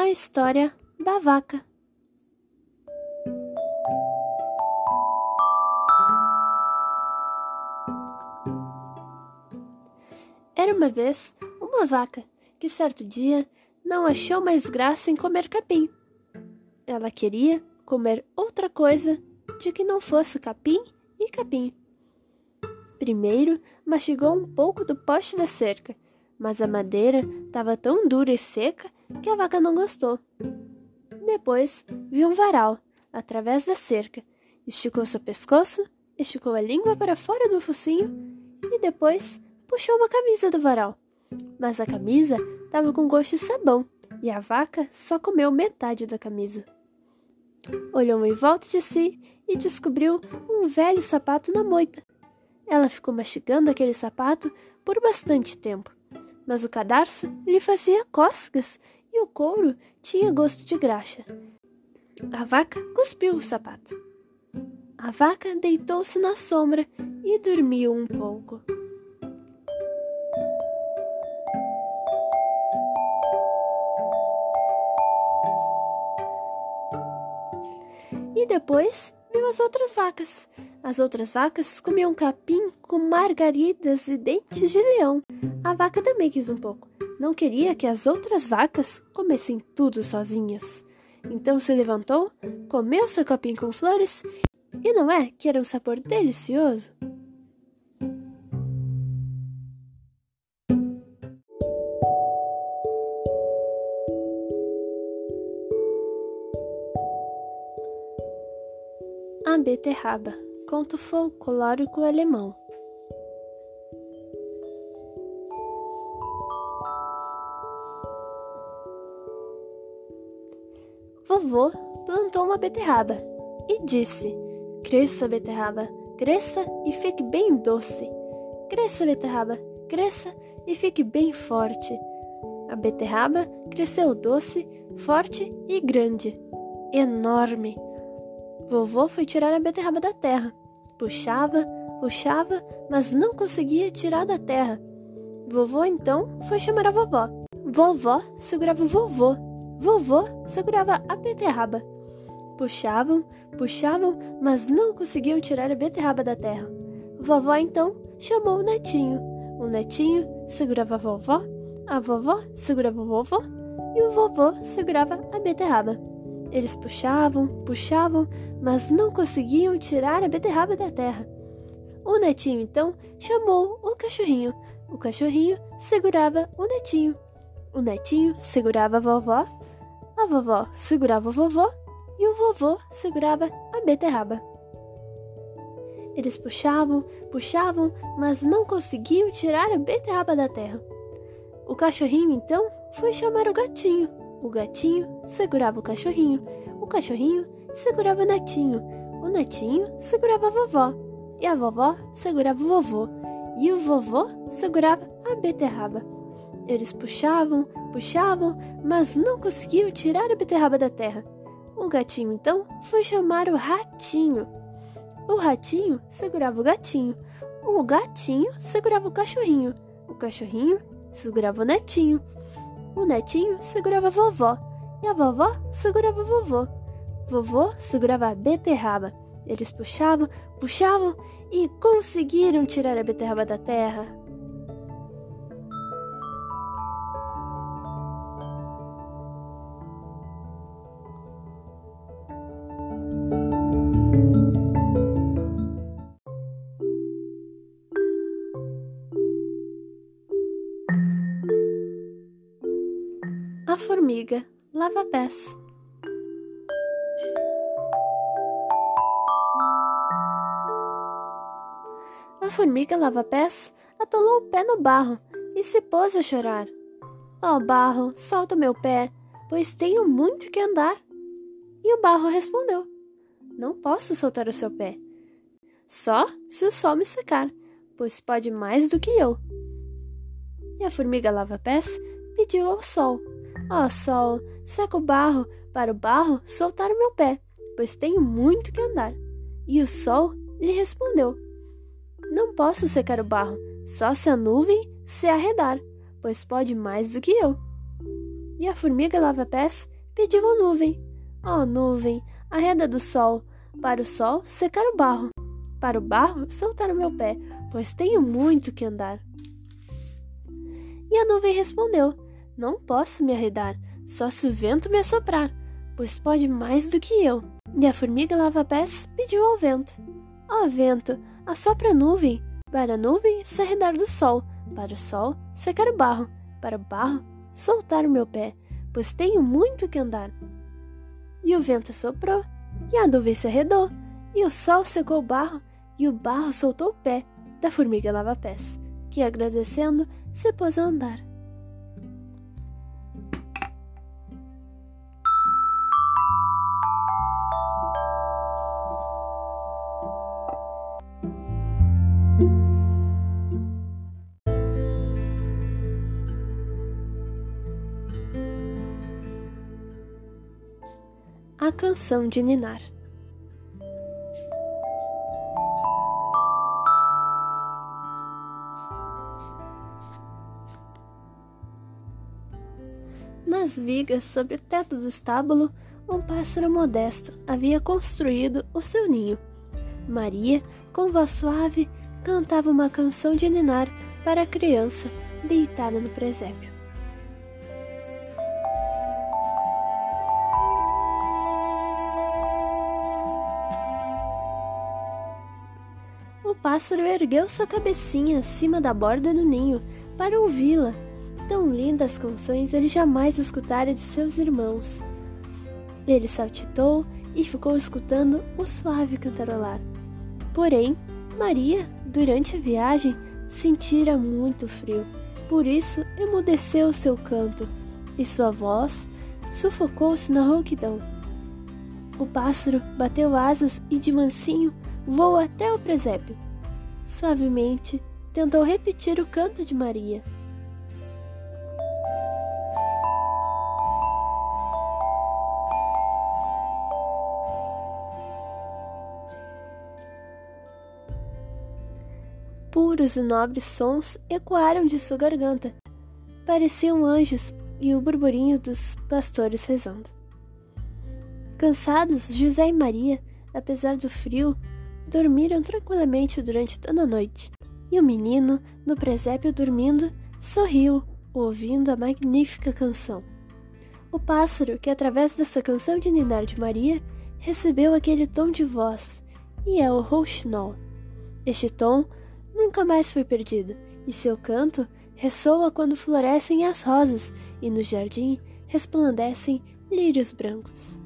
A história da vaca. Era uma vez uma vaca que certo dia não achou mais graça em comer capim. Ela queria comer outra coisa de que não fosse capim e capim. Primeiro mastigou um pouco do poste da cerca, mas a madeira estava tão dura e seca que a vaca não gostou. Depois viu um varal através da cerca, esticou seu pescoço, esticou a língua para fora do focinho e depois puxou uma camisa do varal. Mas a camisa estava com gosto de sabão e a vaca só comeu metade da camisa. Olhou em volta de si e descobriu um velho sapato na moita. Ela ficou mastigando aquele sapato por bastante tempo, mas o cadarço lhe fazia cócegas e o couro tinha gosto de graxa. A vaca cuspiu o sapato. A vaca deitou-se na sombra e dormiu um pouco. E depois viu as outras vacas. As outras vacas comiam capim com margaridas e dentes de leão. A vaca também quis um pouco. Não queria que as outras vacas comessem tudo sozinhas. Então se levantou, comeu seu capim com flores, e não é que era um sabor delicioso? A beterraba, conto folclórico alemão. Vovô plantou uma beterraba e disse: Cresça, beterraba, cresça e fique bem doce. Cresça, beterraba, cresça e fique bem forte. A beterraba cresceu doce, forte e grande, enorme. Vovô foi tirar a beterraba da terra. Puxava, puxava, mas não conseguia tirar da terra. Vovô então foi chamar a vovó. Vovó segurava o vovô. Vovô segurava a beterraba. Puxavam, puxavam, mas não conseguiam tirar a beterraba da terra. Vovó então chamou o netinho. O netinho segurava a vovó, a vovó segurava o vovô e o vovô segurava a beterraba. Eles puxavam, puxavam, mas não conseguiam tirar a beterraba da terra. O netinho então chamou o cachorrinho. O cachorrinho segurava o netinho. O netinho segurava a vovó. A vovó segurava o vovô e o vovô segurava a beterraba. Eles puxavam, puxavam, mas não conseguiam tirar a beterraba da terra. O cachorrinho então foi chamar o gatinho. O gatinho segurava o cachorrinho. O cachorrinho segurava o netinho. O netinho segurava a vovó. E a vovó segurava o vovô. E o vovô segurava a beterraba. Eles puxavam, puxavam, mas não conseguiam tirar a beterraba da terra. O gatinho então foi chamar o ratinho. O ratinho segurava o gatinho. O gatinho segurava o cachorrinho. O cachorrinho segurava o netinho. O netinho segurava a vovó e a vovó segurava o vovô. Vovô segurava a beterraba. Eles puxavam, puxavam e conseguiram tirar a beterraba da terra. A formiga lava pés. A formiga lava-pés atolou o pé no barro e se pôs a chorar. Ó oh, barro, solta o meu pé, pois tenho muito que andar. E o barro respondeu: Não posso soltar o seu pé. Só se o sol me secar, pois pode mais do que eu. E a formiga lava-pés pediu ao sol: Ó oh, sol, seca o barro para o barro soltar o meu pé, pois tenho muito que andar. E o sol lhe respondeu: não posso secar o barro, só se a nuvem se arredar, pois pode mais do que eu. E a formiga lava-pés pediu a nuvem: Ó oh, nuvem, arreda do sol, para o sol secar o barro, para o barro soltar o meu pé, pois tenho muito que andar. E a nuvem respondeu: Não posso me arredar, só se o vento me assoprar, pois pode mais do que eu. E a formiga lava-pés pediu ao vento: Ó oh, vento, assopra a nuvem, para a nuvem se arredar do sol, para o sol secar o barro, para o barro soltar o meu pé, pois tenho muito que andar. E o vento soprou, e a nuvem se arredou, e o sol secou o barro, e o barro soltou o pé da formiga lava-pés, que agradecendo se pôs a andar. Canção de Ninar. Nas vigas sobre o teto do estábulo, um pássaro modesto havia construído o seu ninho. Maria, com voz suave, cantava uma canção de ninar para a criança deitada no presépio. Pássaro ergueu sua cabecinha acima da borda do ninho para ouvi-la. Tão lindas canções ele jamais escutara de seus irmãos. Ele saltitou e ficou escutando o suave cantarolar. Porém, Maria, durante a viagem, sentira muito frio. Por isso, emudeceu seu canto e sua voz sufocou-se na rouquidão. O pássaro bateu asas e de mansinho voou até o presépio suavemente, tentou repetir o canto de Maria. Puros e nobres sons ecoaram de sua garganta. Pareciam anjos e o burburinho dos pastores rezando. Cansados, José e Maria, apesar do frio, dormiram tranquilamente durante toda a noite, e o menino, no presépio dormindo, sorriu, ouvindo a magnífica canção. O pássaro, que através dessa canção de ninar de Maria, recebeu aquele tom de voz, e é o rouxinol. Este tom nunca mais foi perdido, e seu canto ressoa quando florescem as rosas e no jardim resplandecem lírios brancos.